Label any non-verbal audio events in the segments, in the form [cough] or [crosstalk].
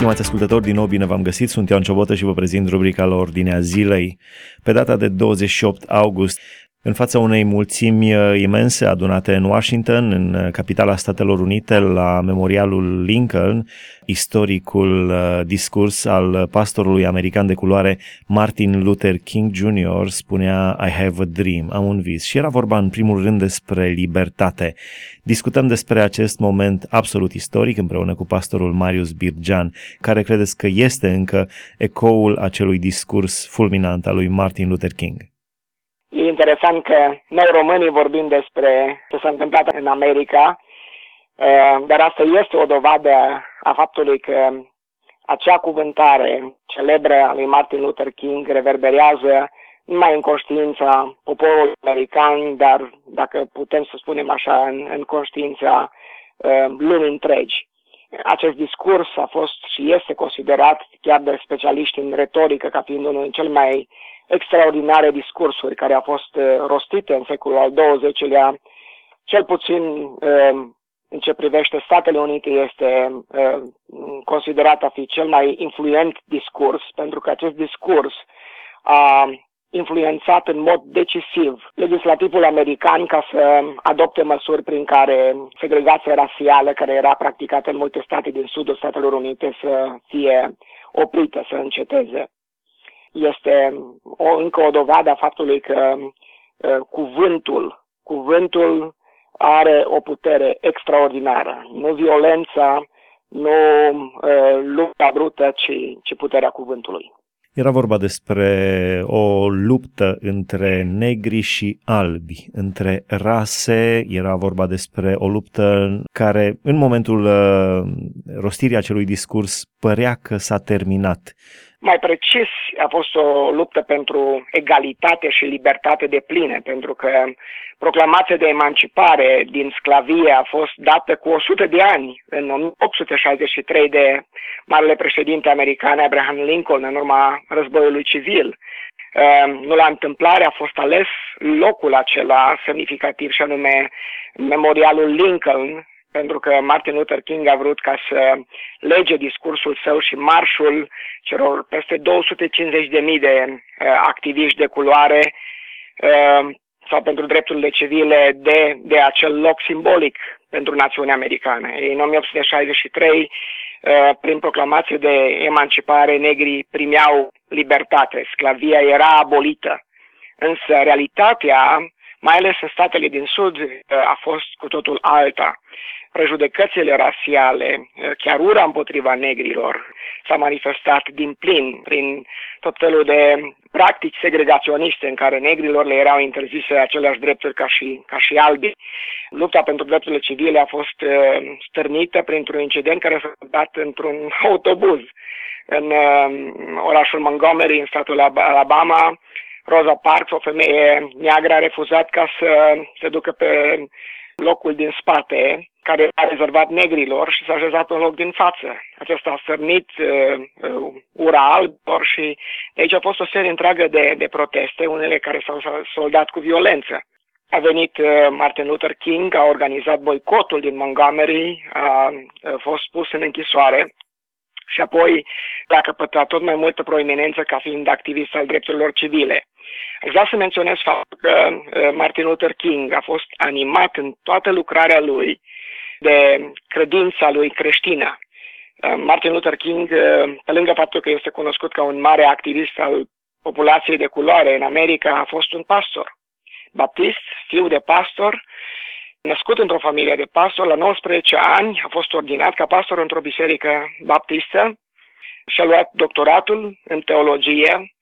Stimați ascultători, din nou bine v-am găsit, sunt Ioan Ciobotă și vă prezint rubrica la Ordinea Zilei. Pe data de 28 august în fața unei mulțimi uh, imense adunate în Washington, în uh, capitala Statelor Unite, la memorialul Lincoln, istoricul uh, discurs al pastorului american de culoare Martin Luther King Jr. spunea I have a dream, am un vis și era vorba în primul rând despre libertate. Discutăm despre acest moment absolut istoric împreună cu pastorul Marius Birjan, care credeți că este încă ecoul acelui discurs fulminant al lui Martin Luther King. E interesant că noi românii vorbim despre ce s-a întâmplat în America, uh, dar asta este o dovadă a faptului că acea cuvântare celebră a lui Martin Luther King reverberează numai în conștiința poporului american, dar dacă putem să spunem așa, în, în conștiința uh, lumii întregi. Acest discurs a fost și este considerat chiar de specialiști în retorică ca fiind unul din cel mai extraordinare discursuri care au fost uh, rostite în secolul al XX-lea, cel puțin uh, în ce privește Statele Unite este uh, considerat a fi cel mai influent discurs, pentru că acest discurs a influențat în mod decisiv legislativul american ca să adopte măsuri prin care segregația rasială care era practicată în multe state din sudul Statelor Unite să fie oprită, să înceteze este o, încă o dovadă a faptului că uh, cuvântul, cuvântul are o putere extraordinară. Nu violența, nu uh, lupta brută, ci, ci puterea cuvântului. Era vorba despre o luptă între negri și albi, între rase, era vorba despre o luptă care în momentul uh, rostirii acelui discurs părea că s-a terminat. Mai precis, a fost o luptă pentru egalitate și libertate de pline, pentru că proclamația de emancipare din sclavie a fost dată cu 100 de ani, în 1863, de marele președinte american Abraham Lincoln, în urma războiului civil. Ehm, nu la întâmplare a fost ales locul acela semnificativ și anume Memorialul Lincoln, pentru că Martin Luther King a vrut ca să lege discursul său și marșul celor peste 250.000 de uh, activiști de culoare uh, sau pentru drepturile civile de, de acel loc simbolic pentru națiunea americană. În 1863, uh, prin proclamație de emancipare, negrii primeau libertate, sclavia era abolită. Însă realitatea, mai ales în statele din Sud, uh, a fost cu totul alta prejudecățile rasiale, chiar ura împotriva negrilor s-a manifestat din plin prin tot felul de practici segregaționiste în care negrilor le erau interzise aceleași drepturi ca și, ca și albi. Lupta pentru drepturile civile a fost uh, stârnită printr-un incident care s-a dat într-un [laughs] autobuz în uh, orașul Montgomery, în statul Alabama. Rosa Parks, o femeie neagră, a refuzat ca să se ducă pe locul din spate care a rezervat negrilor și s-a așezat un loc din față. Acesta a sărnit uh, uh, ura albilor și de aici a fost o serie întreagă de, de proteste, unele care s-au soldat cu violență. A venit uh, Martin Luther King, a organizat boicotul din Montgomery, a, a fost pus în închisoare și apoi a căpătat tot mai multă proeminență ca fiind activist al drepturilor civile. Aș vrea să menționez faptul că uh, Martin Luther King a fost animat în toată lucrarea lui de credința lui creștină. Uh, Martin Luther King, uh, pe lângă faptul că este cunoscut ca un mare activist al populației de culoare în America, a fost un pastor. Baptist, fiu de pastor, născut într-o familie de pastor, la 19 ani a fost ordinat ca pastor într-o biserică baptistă și a luat doctoratul în teologie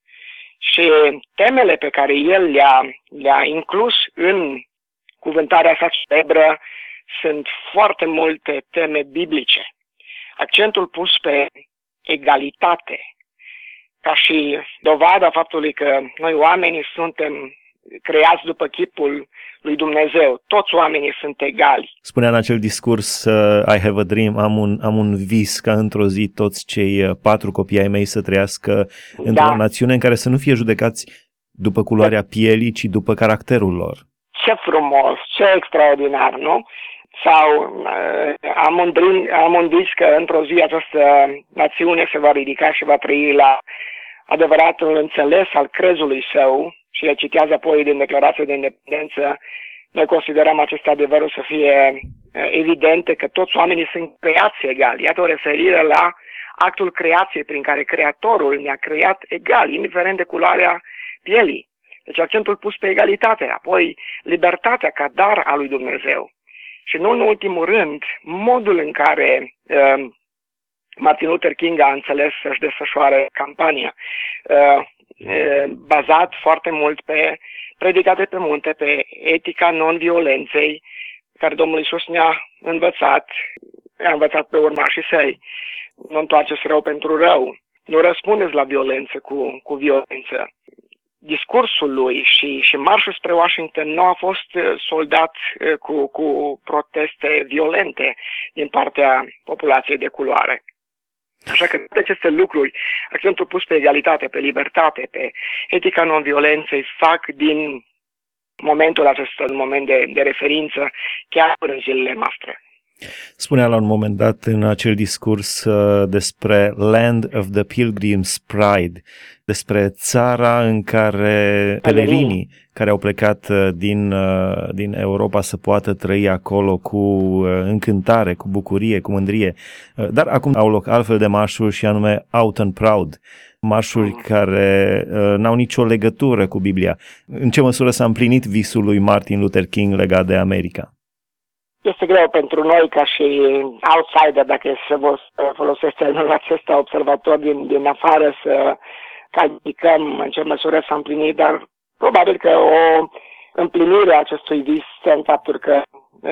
și temele pe care el le-a, le-a inclus în cuvântarea sa celebră sunt foarte multe teme biblice. Accentul pus pe egalitate, ca și dovada faptului că noi oamenii suntem creați după chipul lui Dumnezeu. Toți oamenii sunt egali. Spunea în acel discurs, uh, I have a dream, am un, am un vis ca într-o zi toți cei uh, patru copii ai mei să trăiască într-o da. națiune în care să nu fie judecați după culoarea pielii, ci după caracterul lor. Ce frumos, ce extraordinar, nu? sau uh, am mândrit că într-o zi această națiune se va ridica și va trăi la adevăratul înțeles al crezului său și el citează apoi din declarația de independență, noi considerăm aceste adevăruri să fie uh, evidente că toți oamenii sunt creați egali. Iată o referire la actul creației prin care Creatorul ne-a creat egal, indiferent de culoarea pielii. Deci accentul pus pe egalitate, apoi libertatea ca dar al lui Dumnezeu. Și nu în ultimul rând, modul în care uh, Martin Luther King a înțeles să-și desfășoare campania, uh, uh, bazat foarte mult pe predicate pe munte, pe etica non-violenței, care Domnul Iisus ne-a învățat, a învățat pe urmașii săi. Nu întoarceți rău pentru rău. Nu răspundeți la violență cu, cu violență discursul lui și, și marșul spre Washington nu a fost uh, soldat uh, cu, cu proteste violente din partea populației de culoare. Așa că toate aceste lucruri, accentul pus pe egalitate, pe libertate, pe etica non-violenței, fac din momentul acesta un moment de, de referință chiar în zilele noastre. Spunea la un moment dat în acel discurs uh, despre Land of the Pilgrim's Pride, despre țara în care pelerinii care au plecat uh, din, uh, din Europa să poată trăi acolo cu încântare, cu bucurie, cu mândrie. Dar acum au loc altfel de marșuri și anume Out and Proud, marșuri mm. care n-au nicio legătură cu Biblia. În ce măsură s-a împlinit visul lui Martin Luther King legat de America? Este greu pentru noi ca și outsider, dacă să vă folosesc termenul [laughs] acesta, observator din, din afară, să calificăm în ce măsură s-a împlinit, dar probabil că o împlinire a acestui vis în faptul că,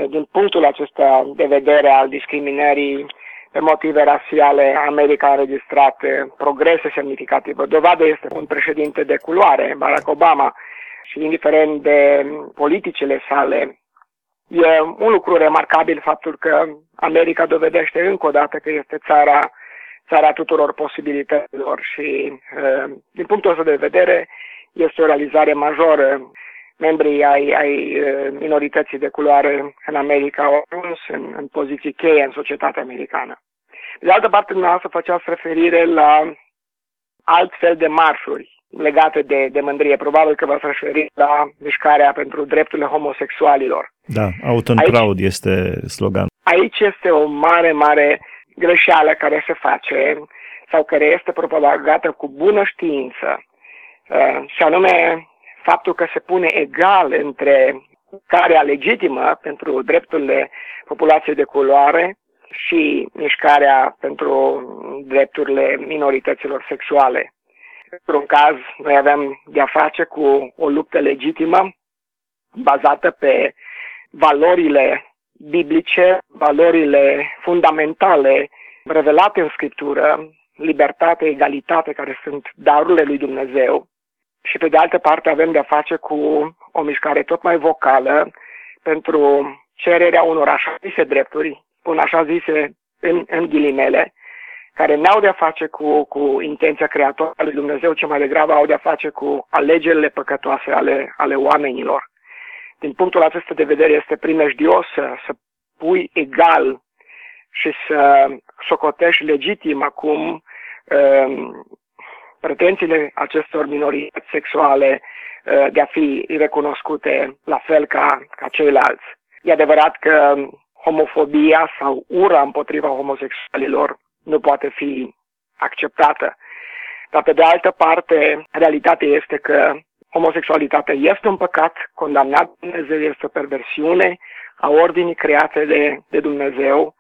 din punctul acesta de vedere al discriminării pe motive rasiale, America a înregistrat progrese semnificative. Dovadă este un președinte de culoare, Barack Obama, și indiferent de politicile sale, E un lucru remarcabil faptul că America dovedește încă o dată că este țara, țara tuturor posibilităților și din punctul ăsta de vedere este o realizare majoră. Membrii ai, ai minorității de culoare în America au ajuns în, în poziții cheie în societatea americană. De altă parte, dumneavoastră făceați referire la alt fel de marșuri legate de, de mândrie. Probabil că v-ați referit la mișcarea pentru drepturile homosexualilor. Da, out and aici, proud este slogan. Aici este o mare, mare greșeală care se face sau care este propagată cu bună știință. Uh, și anume faptul că se pune egal între care legitimă pentru drepturile populației de culoare și mișcarea pentru drepturile minorităților sexuale. Într-un caz, noi avem de-a face cu o luptă legitimă bazată pe valorile biblice, valorile fundamentale revelate în Scriptură, libertate, egalitate, care sunt darurile lui Dumnezeu. Și pe de altă parte avem de-a face cu o mișcare tot mai vocală pentru cererea unor așa zise drepturi, spun așa zise în, în ghilimele, care n-au de-a face cu, cu intenția creatoare a lui Dumnezeu, ci mai degrabă au de-a face cu alegerile păcătoase ale, ale oamenilor. Din punctul acesta de vedere este primejdios să, să pui egal și să socotești legitim acum um, pretențiile acestor minorități sexuale uh, de a fi recunoscute la fel ca, ca ceilalți. E adevărat că homofobia sau ura împotriva homosexualilor nu poate fi acceptată. Dar pe de altă parte, realitatea este că homosexualitatea este un păcat condamnat de Dumnezeu, este o perversiune a ordinii create de, de Dumnezeu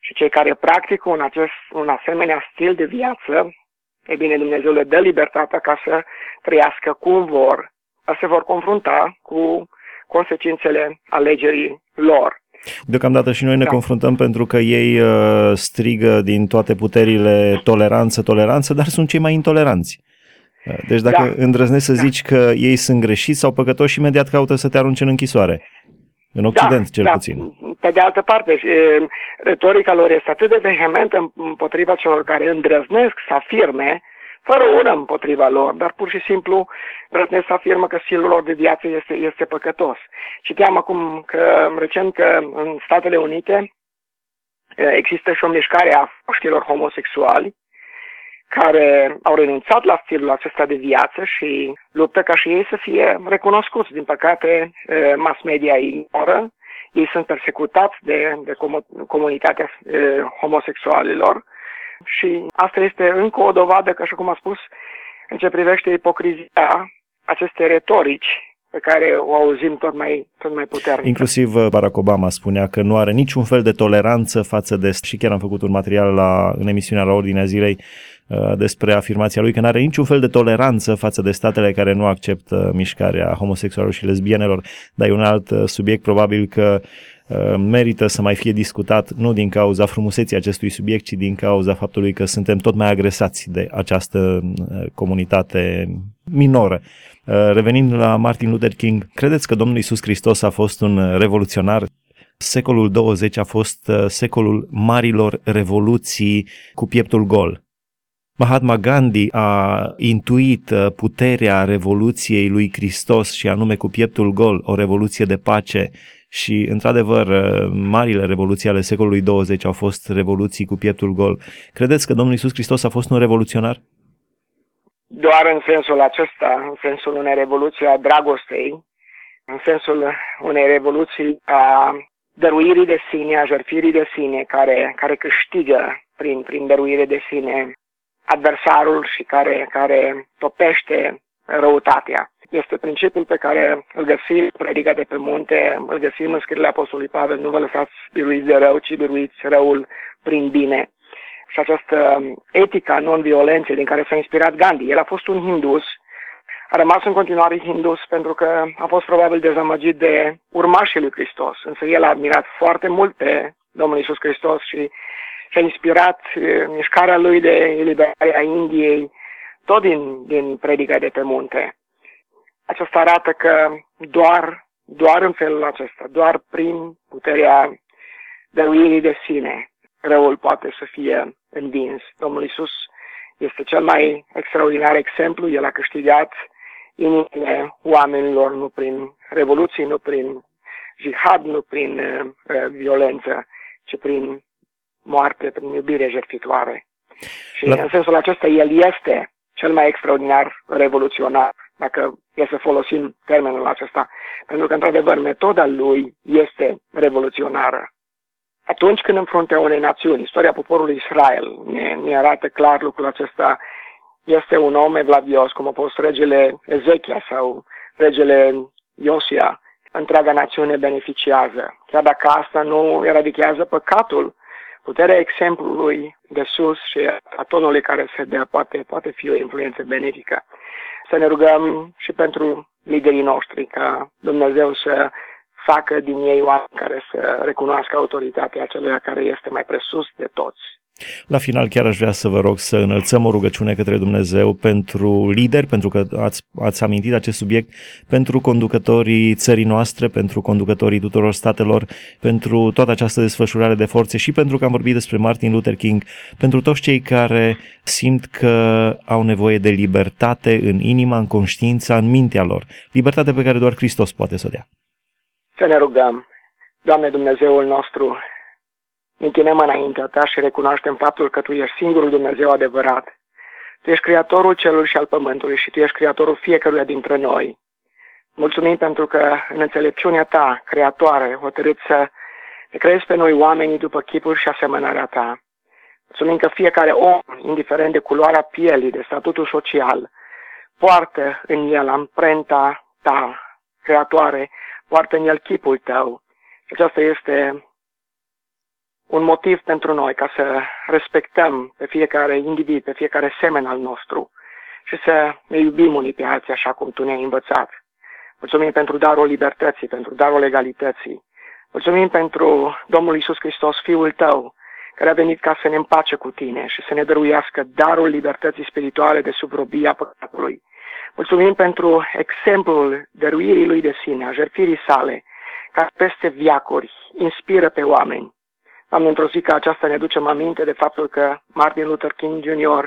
și cei care practică un, acest, un asemenea stil de viață, e bine, Dumnezeu le dă libertatea ca să trăiască cum vor, se vor confrunta cu consecințele alegerii lor. Deocamdată și noi ne da. confruntăm pentru că ei uh, strigă din toate puterile toleranță, toleranță, dar sunt cei mai intoleranți. Uh, deci dacă da. îndrăznești să da. zici că ei sunt greșiți sau păcătoși, imediat caută să te arunce în închisoare. În Occident, da, cel da. puțin. Pe de altă parte, retorica lor este atât de vehementă împotriva celor care îndrăznesc să afirme fără ură împotriva lor, dar pur și simplu răznesc să afirmă că stilul lor de viață este, este păcătos. Citeam acum că recent că în Statele Unite există și o mișcare a foștilor homosexuali care au renunțat la stilul acesta de viață și luptă ca și ei să fie recunoscuți. Din păcate, mass media ignoră, ei sunt persecutați de, de comunitatea homosexualilor și asta este încă o dovadă că, așa cum a spus, în ce privește ipocrizia acestei retorici pe care o auzim tot mai, tot mai puternic. Inclusiv uh, Barack Obama spunea că nu are niciun fel de toleranță față de, și chiar am făcut un material la, în emisiunea la Ordinea Zilei uh, despre afirmația lui că nu are niciun fel de toleranță față de statele care nu acceptă mișcarea homosexualilor și lesbienelor, dar e un alt uh, subiect probabil că merită să mai fie discutat nu din cauza frumuseții acestui subiect, ci din cauza faptului că suntem tot mai agresați de această comunitate minoră. Uh, revenind la Martin Luther King, credeți că Domnul Isus Hristos a fost un revoluționar? Secolul 20 a fost uh, secolul marilor revoluții cu pieptul gol. Mahatma Gandhi a intuit uh, puterea revoluției lui Hristos și anume cu pieptul gol, o revoluție de pace și, într-adevăr, marile revoluții ale secolului 20 au fost revoluții cu pieptul gol. Credeți că Domnul Isus Hristos a fost un revoluționar? Doar în sensul acesta, în sensul unei revoluții a dragostei, în sensul unei revoluții a dăruirii de sine, a jertfirii de sine, care, care câștigă prin, prin dăruire de sine adversarul și care, care topește răutatea. Este principiul pe care îl găsim predicat de pe munte, îl găsim în scrierile Apostolului Pavel, nu vă lăsați biruiți de rău, ci biruiți răul prin bine și această etica non-violenței din care s-a inspirat Gandhi. El a fost un hindus, a rămas în continuare hindus pentru că a fost probabil dezamăgit de urmașii lui Hristos, însă el a admirat foarte mult pe Domnul Isus Hristos și și-a inspirat mișcarea lui de eliberare a Indiei tot din, din predica de pe munte. Aceasta arată că doar, doar în felul acesta, doar prin puterea dăruirii de sine, răul poate să fie învins. Domnul Isus este cel mai extraordinar exemplu. El a câștigat inimile oamenilor nu prin revoluții, nu prin jihad, nu prin uh, violență, ci prin moarte, prin iubire jertfitoare. Și La... în sensul acesta, el este cel mai extraordinar revoluționar, dacă e să folosim termenul acesta, pentru că, într-adevăr, metoda lui este revoluționară. Atunci când în fruntea unei națiuni, istoria poporului Israel ne, ne arată clar lucrul acesta, este un om evlavios, cum a fost regele Ezechia sau regele Iosia, întreaga națiune beneficiază. Chiar dacă asta nu eradichează păcatul, puterea exemplului de sus și a tonului care se dea poate, poate fi o influență benefică. Să ne rugăm și pentru liderii noștri ca Dumnezeu să facă din ei oameni care să recunoască autoritatea celui care este mai presus de toți. La final chiar aș vrea să vă rog să înălțăm o rugăciune către Dumnezeu pentru lideri, pentru că ați, ați amintit acest subiect, pentru conducătorii țării noastre, pentru conducătorii tuturor statelor, pentru toată această desfășurare de forțe și pentru că am vorbit despre Martin Luther King, pentru toți cei care simt că au nevoie de libertate în inima, în conștiința, în mintea lor. Libertate pe care doar Hristos poate să o dea. Să ne rugăm. Doamne Dumnezeul nostru, ne închinăm înaintea Ta și recunoaștem faptul că Tu ești singurul Dumnezeu adevărat. Tu ești Creatorul celor și al pământului și Tu ești Creatorul fiecăruia dintre noi. Mulțumim pentru că în înțelepciunea Ta, Creatoare, hotărât să te creezi pe noi oamenii după chipul și asemănarea Ta. Mulțumim că fiecare om, indiferent de culoarea pielii, de statutul social, poartă în el amprenta Ta, Creatoare, poartă în el chipul tău. Aceasta este un motiv pentru noi ca să respectăm pe fiecare individ, pe fiecare semen al nostru și să ne iubim unii pe alții așa cum Tu ne-ai învățat. Mulțumim pentru darul libertății, pentru darul legalității. Mulțumim pentru Domnul Isus Hristos, Fiul Tău, care a venit ca să ne împace cu Tine și să ne dăruiască darul libertății spirituale de sub robia păcatului. Mulțumim pentru exemplul dăruirii lui de sine, a jertfirii sale, care peste viacuri inspiră pe oameni. Am într-o zi că aceasta ne ducem aminte de faptul că Martin Luther King Jr.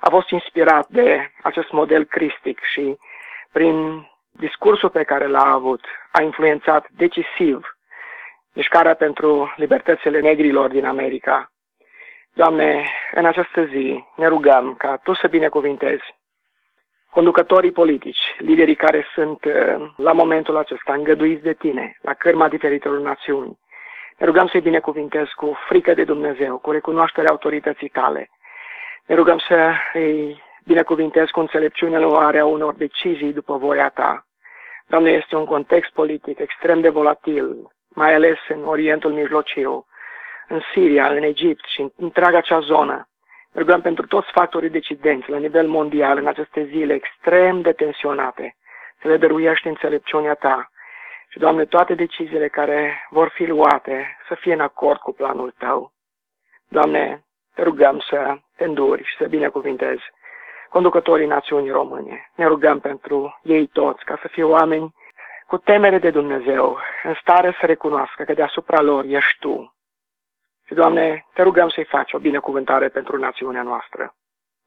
a fost inspirat de acest model cristic și prin discursul pe care l-a avut a influențat decisiv mișcarea pentru libertățile negrilor din America. Doamne, în această zi ne rugăm ca Tu să binecuvintezi conducătorii politici, liderii care sunt uh, la momentul acesta îngăduiți de Tine, la cârma diferitelor națiuni. Ne rugăm să-i binecuvintezi cu frică de Dumnezeu, cu recunoașterea autorității Tale. Ne rugăm să îi binecuvintezi cu înțelepciunea luarea unor decizii după voia Ta. Doamne, este un context politic extrem de volatil, mai ales în Orientul Mijlociu, în Siria, în Egipt și în întreaga acea zonă. Rugăm pentru toți factorii decidenți la nivel mondial în aceste zile extrem de tensionate, să le dăruiești înțelepciunea ta. Și, Doamne, toate deciziile care vor fi luate să fie în acord cu planul Tău. Doamne, te rugăm să te înduri și să binecuvintezi conducătorii națiunii române. Ne rugăm pentru ei toți, ca să fie oameni cu temere de Dumnezeu, în stare să recunoască că deasupra lor ești Tu. Și, Doamne, te rugăm să-i faci o binecuvântare pentru națiunea noastră.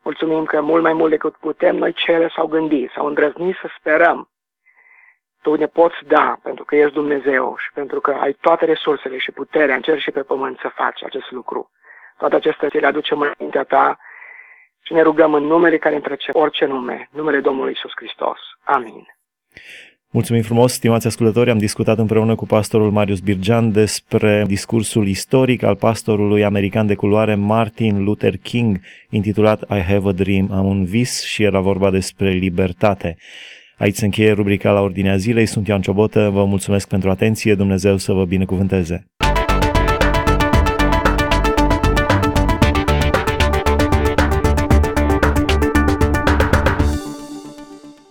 Mulțumim că mult mai mult decât putem noi cere sau gândi sau îndrăzni să sperăm, Tu ne poți da pentru că ești Dumnezeu și pentru că ai toate resursele și puterea în cer și pe pământ să faci acest lucru. Toate acestea ți le aducem înaintea Ta și ne rugăm în numele care întrece orice nume, numele Domnului Isus Hristos. Amin. Mulțumim frumos, stimați ascultători. Am discutat împreună cu pastorul Marius Birgean despre discursul istoric al pastorului american de culoare Martin Luther King, intitulat I Have a Dream, am un vis și era vorba despre libertate. Aici se încheie rubrica la ordinea zilei. Sunt Ioan Ciobotă, vă mulțumesc pentru atenție, Dumnezeu să vă binecuvânteze.